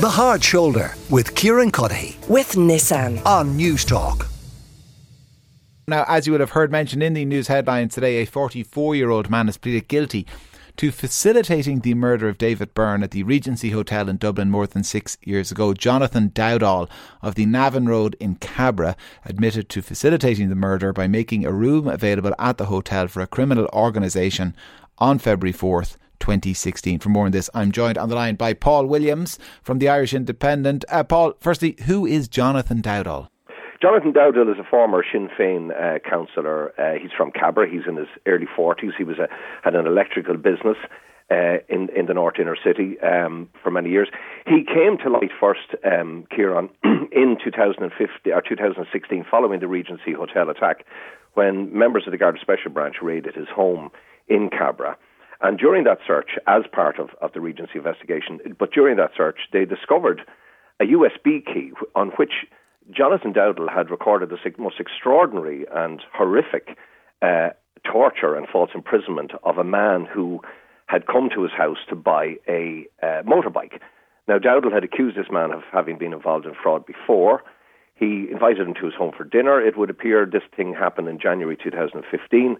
The Hard Shoulder with Kieran Cuddihy with Nissan. on Newstalk. Now, as you would have heard mentioned in the news headlines today, a 44 year old man has pleaded guilty to facilitating the murder of David Byrne at the Regency Hotel in Dublin more than six years ago. Jonathan Dowdall of the Navan Road in Cabra admitted to facilitating the murder by making a room available at the hotel for a criminal organisation on February 4th. 2016. For more on this, I'm joined on the line by Paul Williams from the Irish Independent. Uh, Paul, firstly, who is Jonathan Dowdall? Jonathan Dowdall is a former Sinn Féin uh, councillor. Uh, he's from Cabra. He's in his early 40s. He was a, had an electrical business uh, in in the North Inner City um, for many years. He came to light first, um, Kieran, in 2015 or 2016, following the Regency Hotel attack, when members of the Garda Special Branch raided his home in Cabra. And during that search, as part of, of the Regency investigation, but during that search, they discovered a USB key on which Jonathan Dowdall had recorded the most extraordinary and horrific uh, torture and false imprisonment of a man who had come to his house to buy a uh, motorbike. Now, Dowdall had accused this man of having been involved in fraud before. He invited him to his home for dinner. It would appear this thing happened in January 2015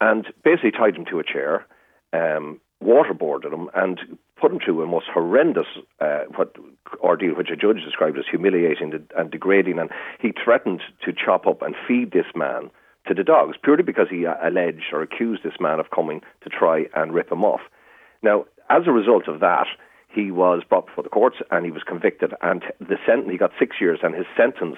and basically tied him to a chair um, waterboarded him and put him through a most horrendous uh, what ordeal, which a judge described as humiliating and degrading. And he threatened to chop up and feed this man to the dogs purely because he uh, alleged or accused this man of coming to try and rip him off. Now, as a result of that, he was brought before the courts and he was convicted. And the sentence, he got six years, and his sentence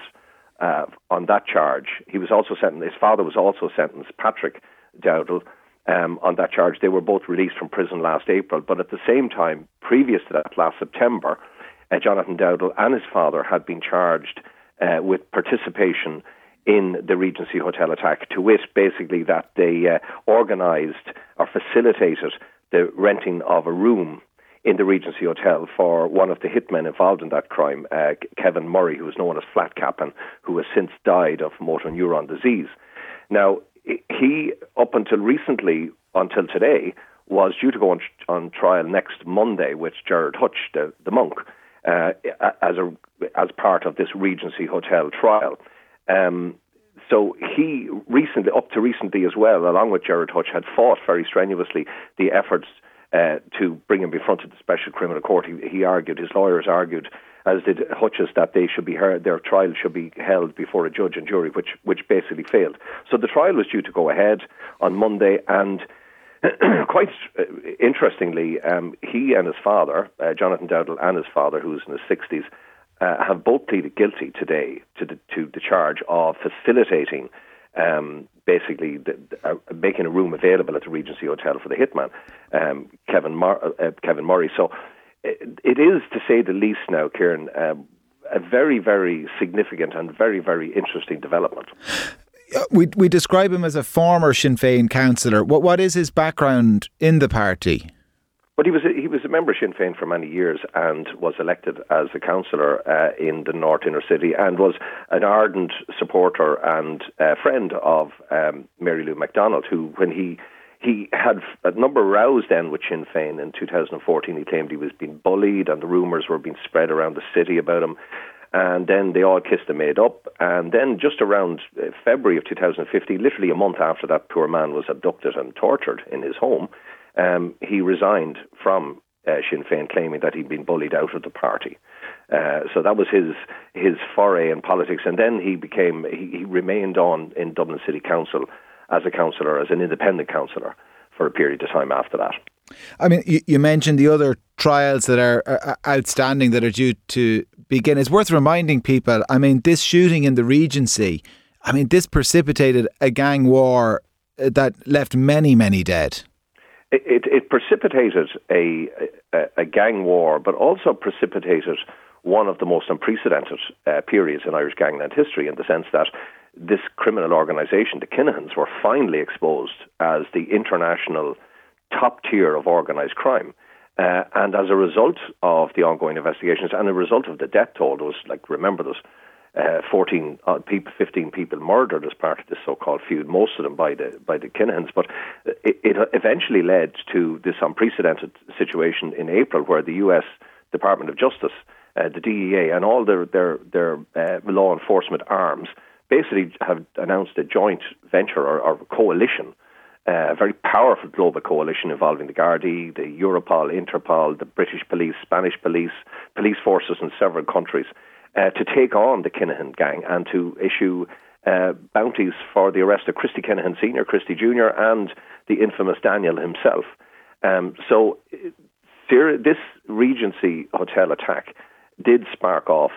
uh, on that charge, he was also sentenced. His father was also sentenced, Patrick Dowdall, um, on that charge. They were both released from prison last April, but at the same time, previous to that, last September, uh, Jonathan Dowdall and his father had been charged uh, with participation in the Regency Hotel attack, to wit, basically, that they uh, organised or facilitated the renting of a room in the Regency Hotel for one of the hitmen involved in that crime, uh, Kevin Murray, who was known as Flat and who has since died of motor neuron disease. Now, he, up until recently, until today, was due to go on, on trial next Monday with Gerard Hutch, the, the monk, uh, as a as part of this Regency Hotel trial. Um, so he recently, up to recently as well, along with Gerard Hutch, had fought very strenuously the efforts uh, to bring him before the Special Criminal Court. He, he argued, his lawyers argued as did Hutch's, that they should be heard, their trial should be held before a judge and jury, which which basically failed. So the trial was due to go ahead on Monday, and quite uh, interestingly, um, he and his father, uh, Jonathan Dowdall, and his father, who's in his sixties, uh, have both pleaded guilty today to the, to the charge of facilitating. Um, basically, the, uh, making a room available at the Regency Hotel for the hitman, um, Kevin, Mar- uh, Kevin Murray. So it is, to say the least, now, Kieran, um, a very, very significant and very, very interesting development. Uh, we we describe him as a former Sinn Féin councillor. What what is his background in the party? But he was a, he was a member of Sinn Féin for many years and was elected as a councillor uh, in the North Inner City and was an ardent supporter and uh, friend of um, Mary Lou McDonald, who when he he had a number of rows then with Sinn Féin in 2014. He claimed he was being bullied, and the rumours were being spread around the city about him. And then they all kissed and made up. And then, just around uh, February of 2015, literally a month after that poor man was abducted and tortured in his home, um, he resigned from uh, Sinn Féin, claiming that he'd been bullied out of the party. Uh, so that was his his foray in politics, and then he became he, he remained on in Dublin City Council as a councillor, as an independent councillor, for a period of time after that. I mean, you, you mentioned the other trials that are uh, outstanding that are due to begin. It's worth reminding people. I mean, this shooting in the Regency. I mean, this precipitated a gang war uh, that left many, many dead. It, it, it precipitated a, a, a, gang war, but also precipitated one of the most unprecedented uh, periods in Irish gangland history in the sense that this criminal organisation, the Kinahans, were finally exposed as the international top tier of organised crime. Uh, and as a result of the ongoing investigations and a result of the death toll, there was, like, remember, there's uh, 14 uh, people, 15 people murdered as part of this so-called feud, most of them by the by the Kinahans. But it, it eventually led to this unprecedented situation in April, where the U.S. Department of Justice uh, the DEA, and all their their their uh, law enforcement arms basically have announced a joint venture or, or coalition, uh, a very powerful global coalition involving the Gardaí, the Europol, Interpol, the British police, Spanish police, police forces in several countries, uh, to take on the Kinahan gang and to issue uh, bounties for the arrest of Christy Kinahan Sr., Christy Jr., and the infamous Daniel himself. Um, so, this Regency Hotel attack did spark off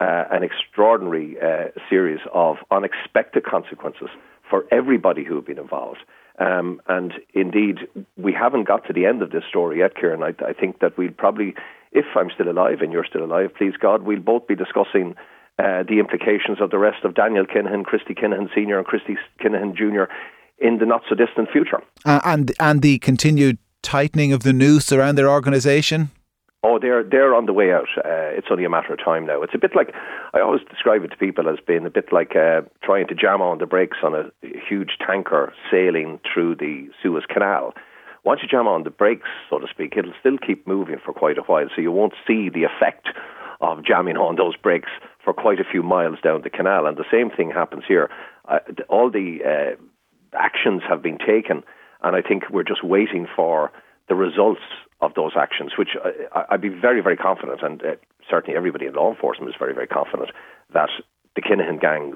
uh, an extraordinary uh, series of unexpected consequences for everybody who had been involved. Um, and indeed, we haven't got to the end of this story yet, Kieran. I, I think that we'll probably, if I'm still alive and you're still alive, please God, we'll both be discussing uh, the implications of the rest of Daniel Kinahan, Christy Kinahan Sr., and Christy Kinahan Jr. in the not so distant future. Uh, and and the continued tightening of the noose around their organisation. Oh, they're they're on the way out. Uh, it's only a matter of time now. It's a bit like I always describe it to people as being a bit like uh, trying to jam on the brakes on a huge tanker sailing through the Suez Canal. Once you jam on the brakes, so to speak, it'll still keep moving for quite a while. So you won't see the effect of jamming on those brakes for quite a few miles down the canal. And the same thing happens here. Uh, all the uh, actions have been taken, and I think we're just waiting for the results of those actions, which I, I'd be very, very confident, and uh, certainly everybody in law enforcement is very, very confident that the Kinahan gang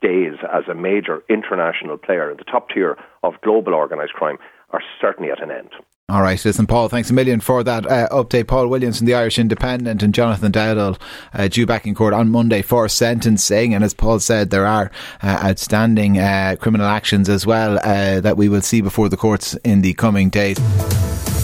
days as a major international player in the top tier of global organised crime are certainly at an end. All right, listen, Paul, thanks a million for that uh, update. Paul Williams from the Irish Independent and Jonathan Dowdall uh, due back in court on Monday for sentencing. And as Paul said, there are uh, outstanding uh, criminal actions as well uh, that we will see before the courts in the coming days.